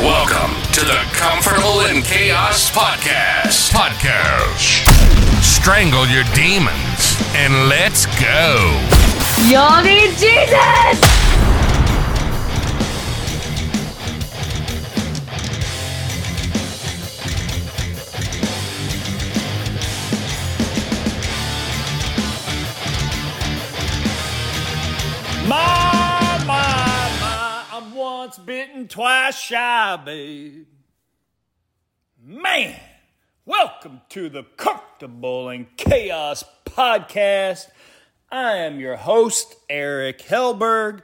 Welcome to the Comfortable in Chaos Podcast. Podcast. Strangle your demons and let's go. Y'all need Jesus! Once bitten, twice shy, babe. Man, welcome to the Comfortable in Chaos podcast. I am your host, Eric Helberg.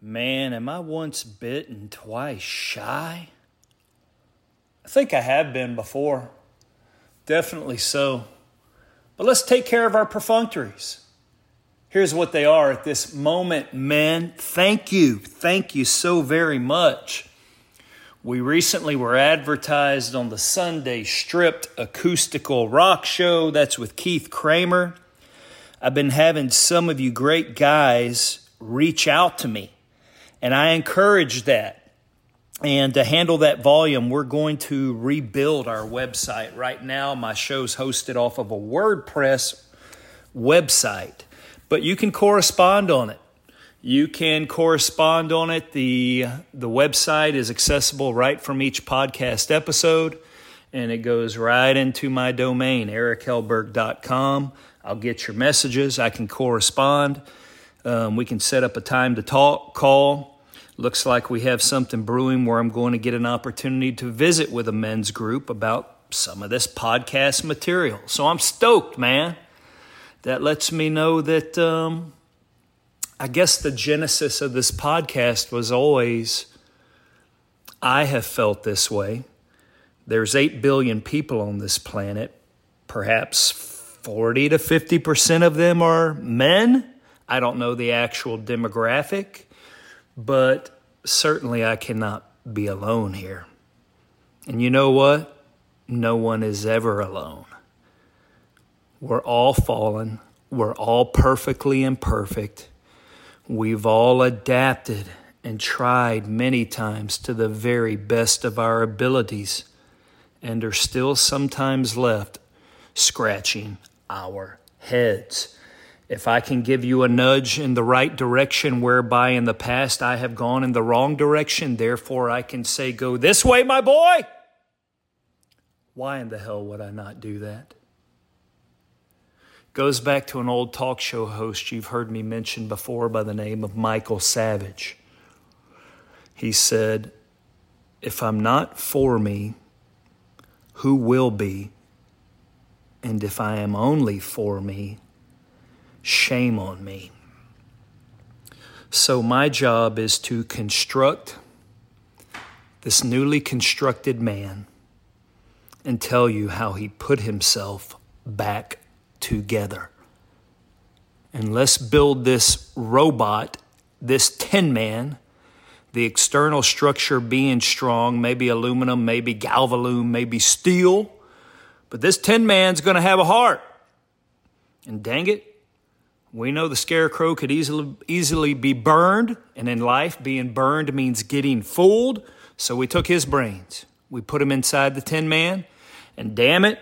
Man, am I once bitten, twice shy? I think I have been before. Definitely so. But let's take care of our perfunctories. Here's what they are at this moment, men. Thank you. Thank you so very much. We recently were advertised on the Sunday Stripped Acoustical Rock Show. That's with Keith Kramer. I've been having some of you great guys reach out to me, and I encourage that. And to handle that volume, we're going to rebuild our website. Right now, my show's hosted off of a WordPress website but you can correspond on it. You can correspond on it. The, the website is accessible right from each podcast episode, and it goes right into my domain, erichelberg.com. I'll get your messages. I can correspond. Um, we can set up a time to talk, call. Looks like we have something brewing where I'm going to get an opportunity to visit with a men's group about some of this podcast material. So I'm stoked, man that lets me know that um, I guess the genesis of this podcast was always I have felt this way. There's 8 billion people on this planet. Perhaps 40 to 50% of them are men. I don't know the actual demographic, but certainly I cannot be alone here. And you know what? No one is ever alone. We're all fallen. We're all perfectly imperfect. We've all adapted and tried many times to the very best of our abilities and are still sometimes left scratching our heads. If I can give you a nudge in the right direction, whereby in the past I have gone in the wrong direction, therefore I can say, Go this way, my boy. Why in the hell would I not do that? Goes back to an old talk show host you've heard me mention before by the name of Michael Savage. He said, If I'm not for me, who will be? And if I am only for me, shame on me. So, my job is to construct this newly constructed man and tell you how he put himself back together. And let's build this robot, this tin man, the external structure being strong, maybe aluminum, maybe galvalume, maybe steel. But this tin man's going to have a heart. And dang it, we know the scarecrow could easily, easily be burned. And in life, being burned means getting fooled. So we took his brains. We put him inside the tin man. And damn it,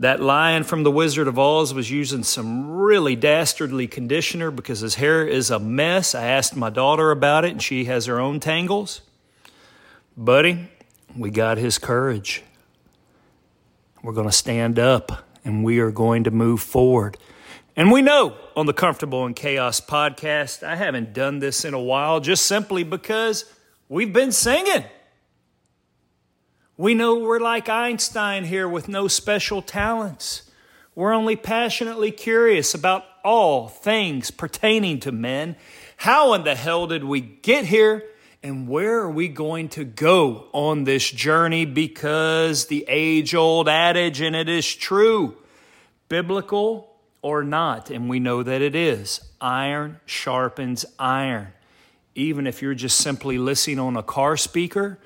that lion from The Wizard of Oz was using some really dastardly conditioner because his hair is a mess. I asked my daughter about it, and she has her own tangles. Buddy, we got his courage. We're going to stand up and we are going to move forward. And we know on the Comfortable in Chaos podcast, I haven't done this in a while just simply because we've been singing. We know we're like Einstein here with no special talents. We're only passionately curious about all things pertaining to men. How in the hell did we get here? And where are we going to go on this journey? Because the age old adage, and it is true, biblical or not, and we know that it is iron sharpens iron. Even if you're just simply listening on a car speaker,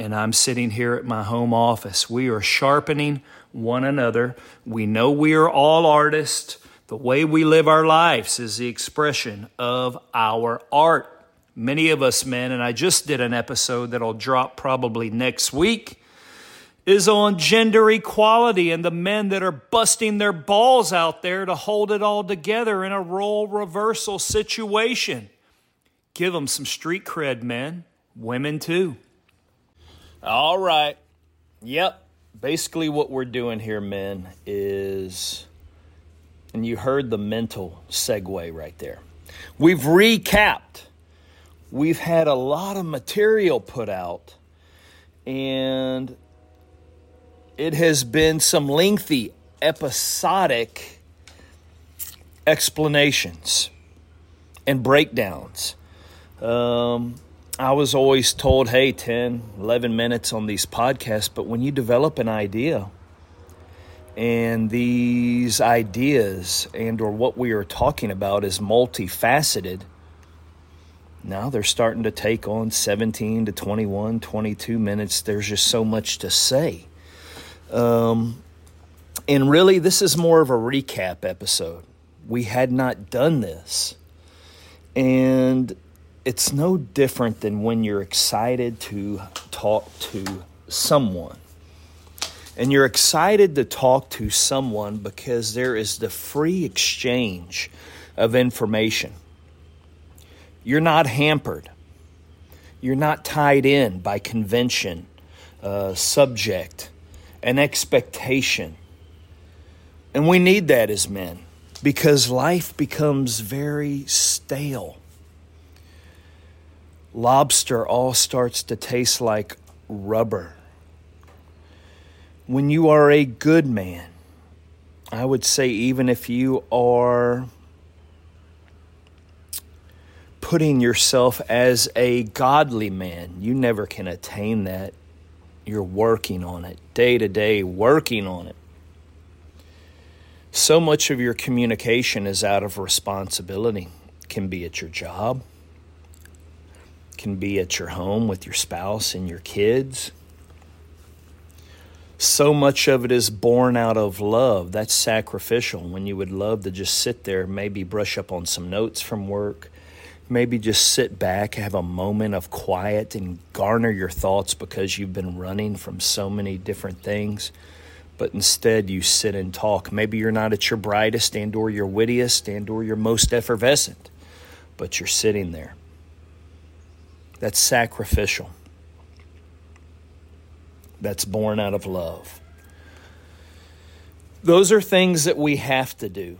and I'm sitting here at my home office. We are sharpening one another. We know we are all artists. The way we live our lives is the expression of our art. Many of us men, and I just did an episode that'll drop probably next week, is on gender equality and the men that are busting their balls out there to hold it all together in a role reversal situation. Give them some street cred, men. Women too. All right. Yep. Basically, what we're doing here, men, is, and you heard the mental segue right there. We've recapped. We've had a lot of material put out, and it has been some lengthy, episodic explanations and breakdowns. Um, I was always told, hey, 10, 11 minutes on these podcasts, but when you develop an idea and these ideas and or what we are talking about is multifaceted, now they're starting to take on 17 to 21, 22 minutes. There's just so much to say. Um, and really, this is more of a recap episode. We had not done this. And it's no different than when you're excited to talk to someone. And you're excited to talk to someone because there is the free exchange of information. You're not hampered. You're not tied in by convention, uh, subject, and expectation. And we need that as men because life becomes very stale lobster all starts to taste like rubber. When you are a good man, I would say, even if you are putting yourself as a godly man, you never can attain that. You're working on it day to day, working on it. So much of your communication is out of responsibility. It can be at your job, can be at your home with your spouse and your kids. So much of it is born out of love. That's sacrificial. When you would love to just sit there, maybe brush up on some notes from work, maybe just sit back, have a moment of quiet, and garner your thoughts because you've been running from so many different things. But instead, you sit and talk. Maybe you're not at your brightest and or your wittiest and or your most effervescent, but you're sitting there that's sacrificial, that's born out of love. Those are things that we have to do.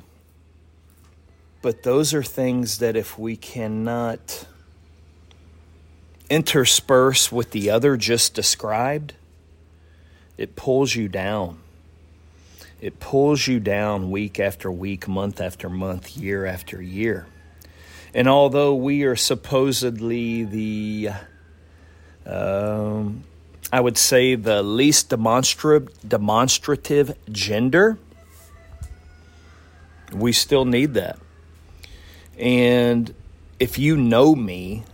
But those are things that if we cannot intersperse with the other just described, it pulls you down. It pulls you down week after week, month after month, year after year. And although we are supposedly the, um, I would say, the least demonstra- demonstrative gender, we still need that. And if you know me,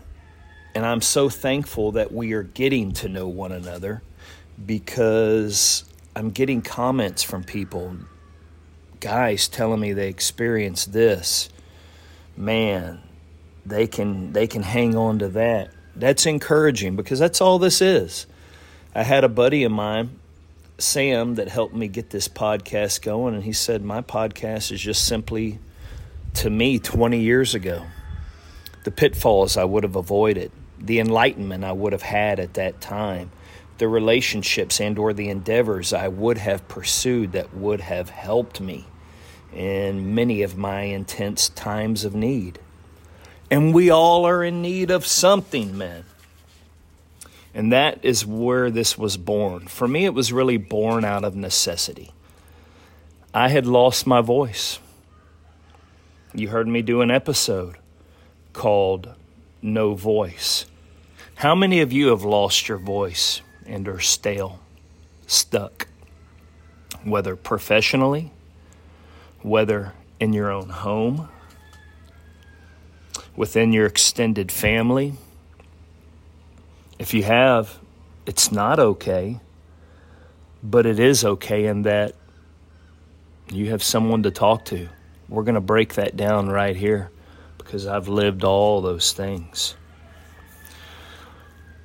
and I'm so thankful that we are getting to know one another because I'm getting comments from people, guys telling me they experienced this. Man, they can they can hang on to that. That's encouraging because that's all this is. I had a buddy of mine, Sam, that helped me get this podcast going, and he said my podcast is just simply to me 20 years ago. The pitfalls I would have avoided, the enlightenment I would have had at that time, the relationships and or the endeavors I would have pursued that would have helped me in many of my intense times of need. And we all are in need of something, man. And that is where this was born. For me, it was really born out of necessity. I had lost my voice. You heard me do an episode called No Voice. How many of you have lost your voice and are stale, stuck? Whether professionally, whether in your own home, within your extended family. If you have, it's not okay, but it is okay in that you have someone to talk to. We're going to break that down right here because I've lived all those things.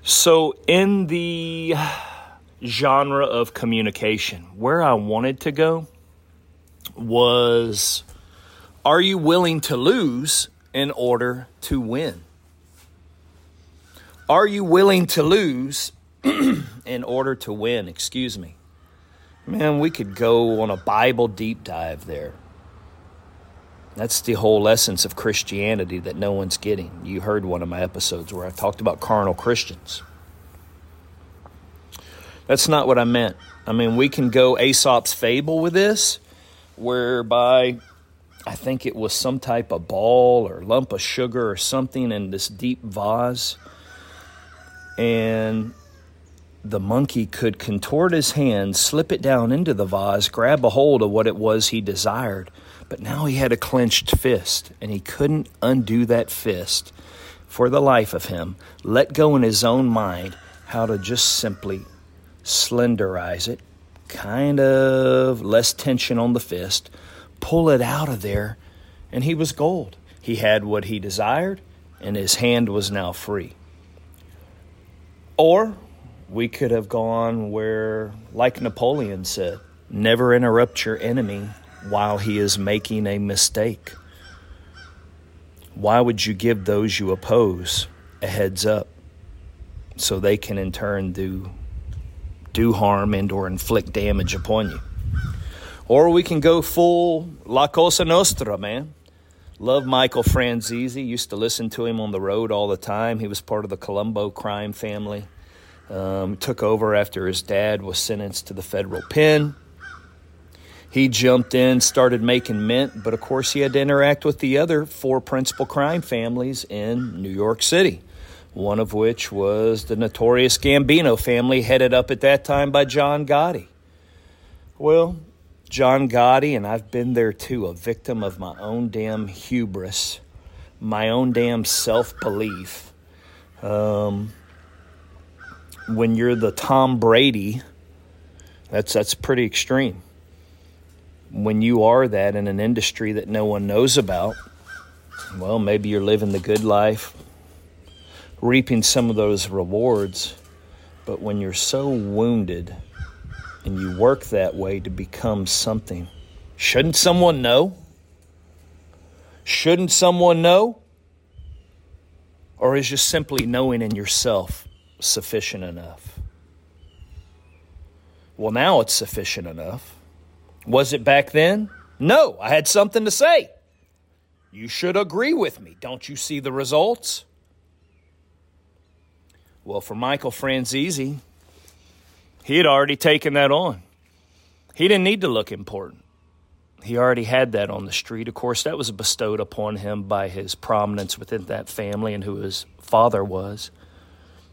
So, in the genre of communication, where I wanted to go was are you willing to lose in order to win? Are you willing to lose in order to win? Excuse me. Man, we could go on a Bible deep dive there. That's the whole essence of Christianity that no one's getting. You heard one of my episodes where I talked about carnal Christians. That's not what I meant. I mean, we can go Aesop's fable with this, whereby I think it was some type of ball or lump of sugar or something in this deep vase. And the monkey could contort his hand, slip it down into the vase, grab a hold of what it was he desired. But now he had a clenched fist, and he couldn't undo that fist for the life of him, let go in his own mind how to just simply slenderize it, kind of less tension on the fist, pull it out of there, and he was gold. He had what he desired, and his hand was now free. Or we could have gone where, like Napoleon said, never interrupt your enemy while he is making a mistake. Why would you give those you oppose a heads up so they can in turn do do harm and or inflict damage upon you? Or we can go full La Cosa Nostra, man. Love Michael Franzese. Used to listen to him on the road all the time. He was part of the Colombo crime family. Um, took over after his dad was sentenced to the federal pen. He jumped in, started making mint, but of course, he had to interact with the other four principal crime families in New York City, one of which was the notorious Gambino family, headed up at that time by John Gotti. Well, John Gotti, and I've been there too, a victim of my own damn hubris, my own damn self belief. Um, when you're the Tom Brady, that's that's pretty extreme. When you are that in an industry that no one knows about, well, maybe you're living the good life, reaping some of those rewards. But when you're so wounded and you work that way to become something, shouldn't someone know? Shouldn't someone know? Or is just simply knowing in yourself sufficient enough? Well, now it's sufficient enough. Was it back then? No, I had something to say. You should agree with me. Don't you see the results? Well, for Michael Franzese, he had already taken that on. He didn't need to look important. He already had that on the street. Of course, that was bestowed upon him by his prominence within that family and who his father was.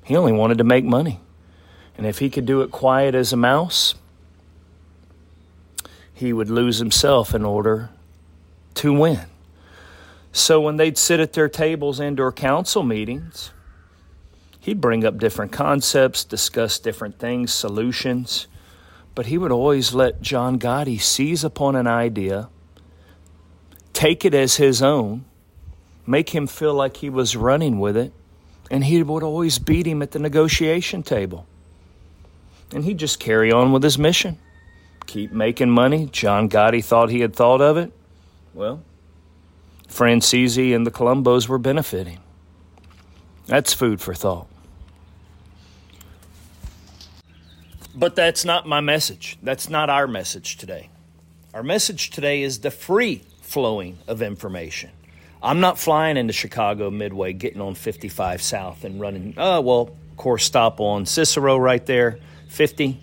He only wanted to make money. And if he could do it quiet as a mouse, he would lose himself in order to win. So when they'd sit at their tables and or council meetings, he'd bring up different concepts, discuss different things, solutions, but he would always let John Gotti seize upon an idea, take it as his own, make him feel like he was running with it, and he would always beat him at the negotiation table. And he'd just carry on with his mission. Keep making money. John Gotti thought he had thought of it. Well, Franzese and the Colombos were benefiting. That's food for thought. But that's not my message. That's not our message today. Our message today is the free flowing of information. I'm not flying into Chicago Midway, getting on 55 South and running. Oh, well, of course, stop on Cicero right there, 50.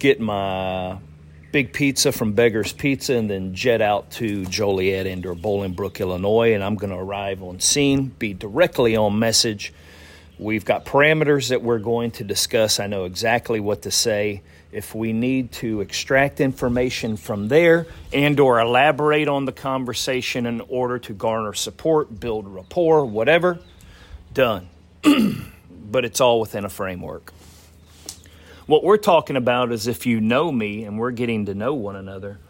Get my big pizza from Beggar's Pizza and then jet out to Joliet and or Bolingbrook, Illinois. And I'm going to arrive on scene, be directly on message. We've got parameters that we're going to discuss. I know exactly what to say. If we need to extract information from there and or elaborate on the conversation in order to garner support build rapport whatever done. But it's all within a framework. What we're talking about is if you know me and we're getting to know one another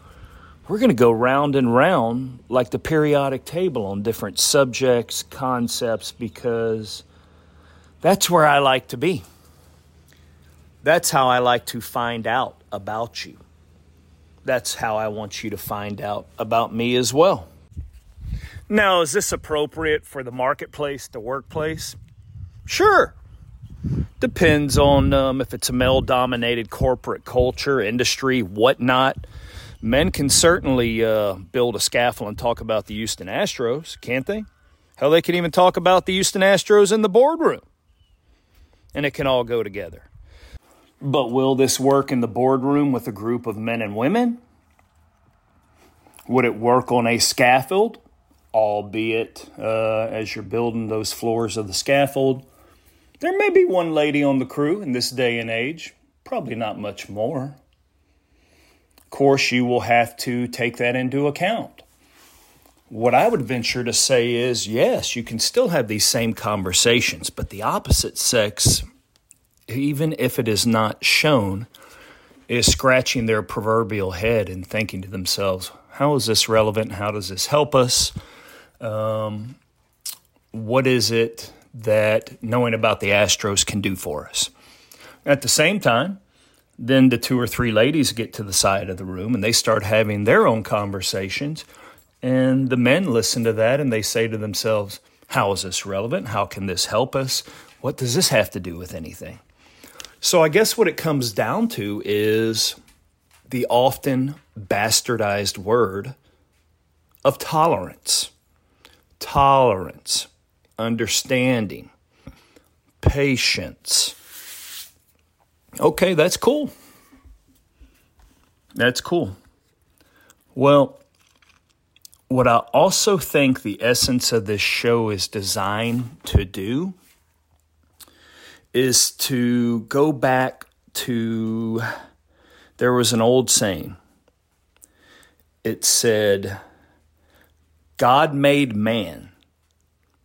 we're going to go round and round like the periodic table on different subjects concepts because that's where i like to be That's how I like to find out about you. That's how I want you to find out about me as well. Now, is this appropriate for the marketplace, the workplace? Sure. Depends on um, if it's a male dominated corporate culture, industry, whatnot. Men can certainly uh, build a scaffold and talk about the Houston Astros, can't they? Hell, they can even talk about the Houston Astros in the boardroom. And it can all go together. But will this work in the boardroom with a group of men and women? Would it work on a scaffold, albeit uh, as you're building those floors of the scaffold? There may be one lady on the crew in this day and age, probably not much more. Of course, you will have to take that into account. What I would venture to say is yes, you can still have these same conversations, but the opposite sex, even if it is not shown, is scratching their proverbial head and thinking to themselves, how is this relevant? How does this help us? Um, what is it that knowing about the Astros can do for us? At the same time, then the two or three ladies get to the side of the room and they start having their own conversations. And the men listen to that and they say to themselves, How is this relevant? How can this help us? What does this have to do with anything? So I guess what it comes down to is the often bastardized word of tolerance. Tolerance, understanding, patience. Okay, that's cool. That's cool. Well, what I also think the essence of this show is designed to do is to go back to there was an old saying. It said, God made man,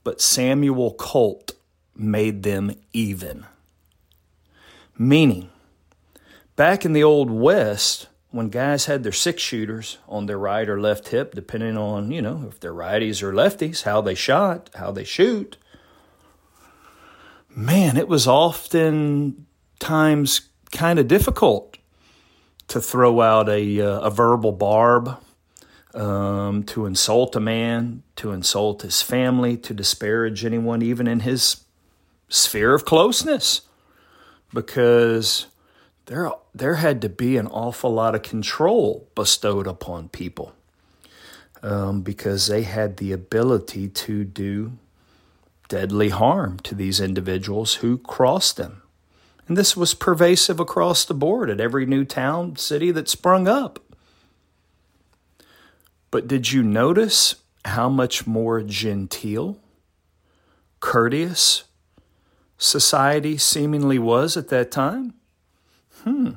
but Samuel Colt made them even. Meaning, back in the Old West, when guys had their six shooters on their right or left hip, depending on, you know, if they're righties or lefties, how they shot, how they shoot, man, it was often times kind of difficult to throw out a, uh, a verbal barb, um, to insult a man, to insult his family, to disparage anyone, even in his sphere of closeness, because there, there had to be an awful lot of control bestowed upon people um, because they had the ability to do deadly harm to these individuals who crossed them. And this was pervasive across the board at every new town, city that sprung up. But did you notice how much more genteel, courteous society seemingly was at that time? Hmm.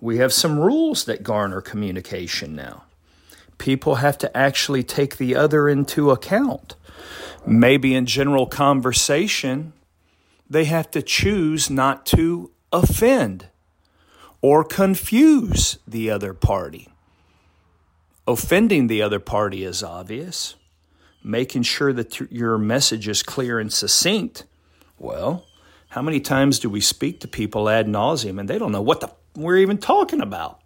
We have some rules that garner communication now. People have to actually take the other into account. Maybe in general conversation, they have to choose not to offend or confuse the other party. Offending the other party is obvious. Making sure that your message is clear and succinct. Well, how many times do we speak to people ad nauseum and they don't know what the f- we're even talking about?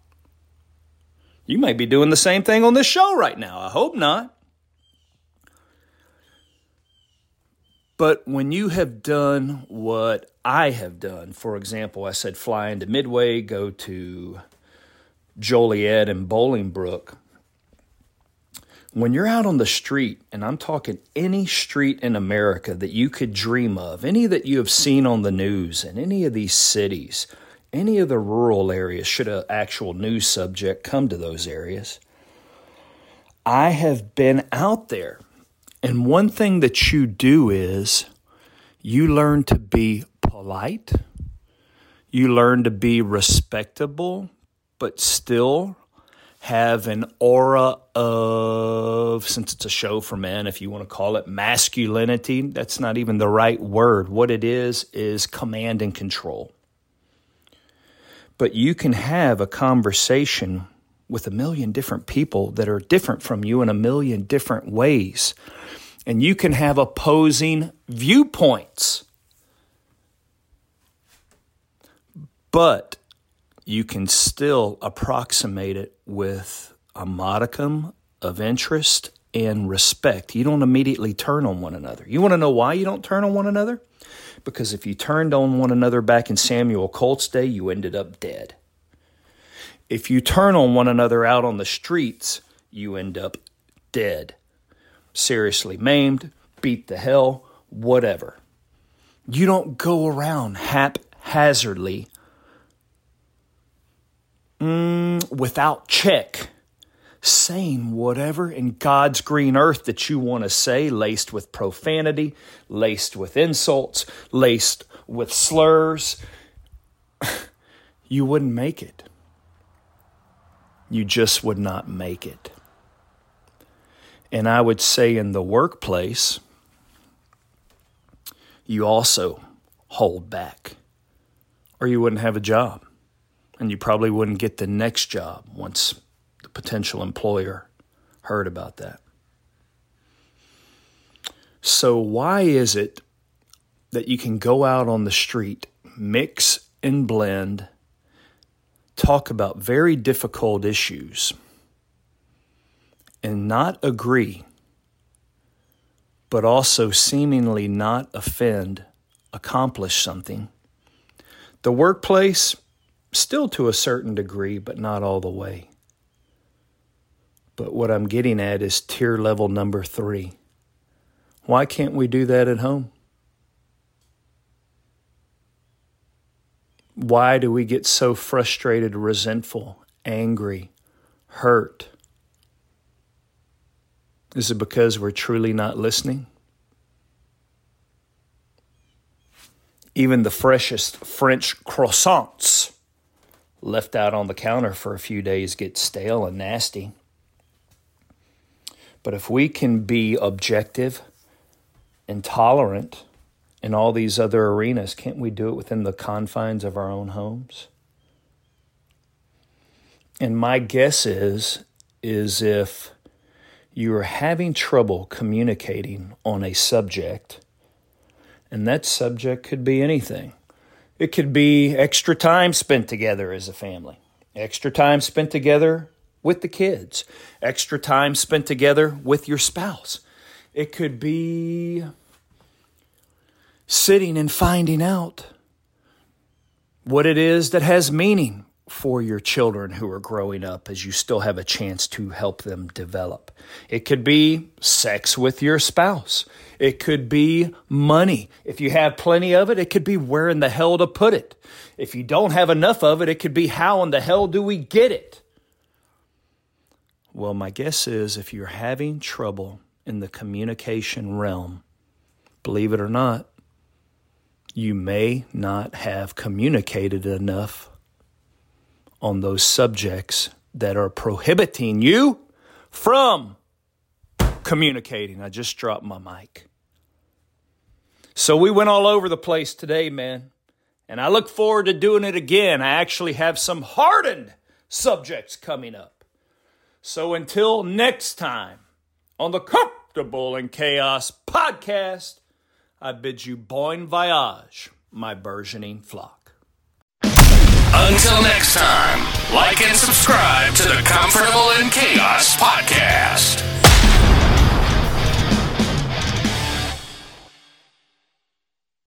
You might be doing the same thing on this show right now. I hope not. But when you have done what I have done, for example, I said fly into Midway, go to Joliet and Bolingbrook. When you're out on the street, and I'm talking any street in America that you could dream of, any that you have seen on the news in any of these cities, any of the rural areas, should an actual news subject come to those areas, I have been out there. And one thing that you do is you learn to be polite, you learn to be respectable, but still have an aura of, since it's a show for men, if you want to call it masculinity, that's not even the right word. What it is, is command and control. But you can have a conversation with a million different people that are different from you in a million different ways. And you can have opposing viewpoints. but you can still approximate it with a modicum of interest and respect. You don't immediately turn on one another. You want to know why you don't turn on one another? Because if you turned on one another back in Samuel Colt's day, you ended up dead. If you turn on one another out on the streets, you end up dead. Seriously maimed, beat the hell, whatever. You don't go around haphazardly mm, without check saying whatever in God's green earth that you want to say, laced with profanity, laced with insults, laced with slurs, you wouldn't make it. You just would not make it. And I would say in the workplace, you also hold back, or you wouldn't have a job. And you probably wouldn't get the next job once the potential employer heard about that. So, why is it that you can go out on the street, mix and blend, talk about very difficult issues, and not agree, but also seemingly not offend, accomplish something? The workplace, still to a certain degree, but not all the way. But what I'm getting at is tier level number three. Why can't we do that at home? Why do we get so frustrated, resentful, angry, hurt? Is it because we're truly not listening? Even the freshest French croissants left out on the counter for a few days get stale and nasty. But if we can be objective and tolerant in all these other arenas, can't we do it within the confines of our own homes? And my guess is is if you are having trouble communicating on a subject, and that subject could be anything. It could be extra time spent together as a family, extra time spent together with the kids, extra time spent together with your spouse. It could be sitting and finding out what it is that has meaning for your children who are growing up as you still have a chance to help them develop. It could be sex with your spouse. It could be money. If you have plenty of it, it could be where in the hell to put it. If you don't have enough of it, it could be how in the hell do we get it? Well, my guess is if you're having trouble in the communication realm, believe it or not, you may not have communicated enough on those subjects that are prohibiting you from communicating. I just dropped my mic. So we went all over the place today, man. And I look forward to doing it again. I actually have some hardened subjects coming up. So until next time on the Comfortable in Chaos podcast, I bid you bon voyage, my burgeoning flock. Until next time, like and subscribe to the Comfortable in Chaos podcast.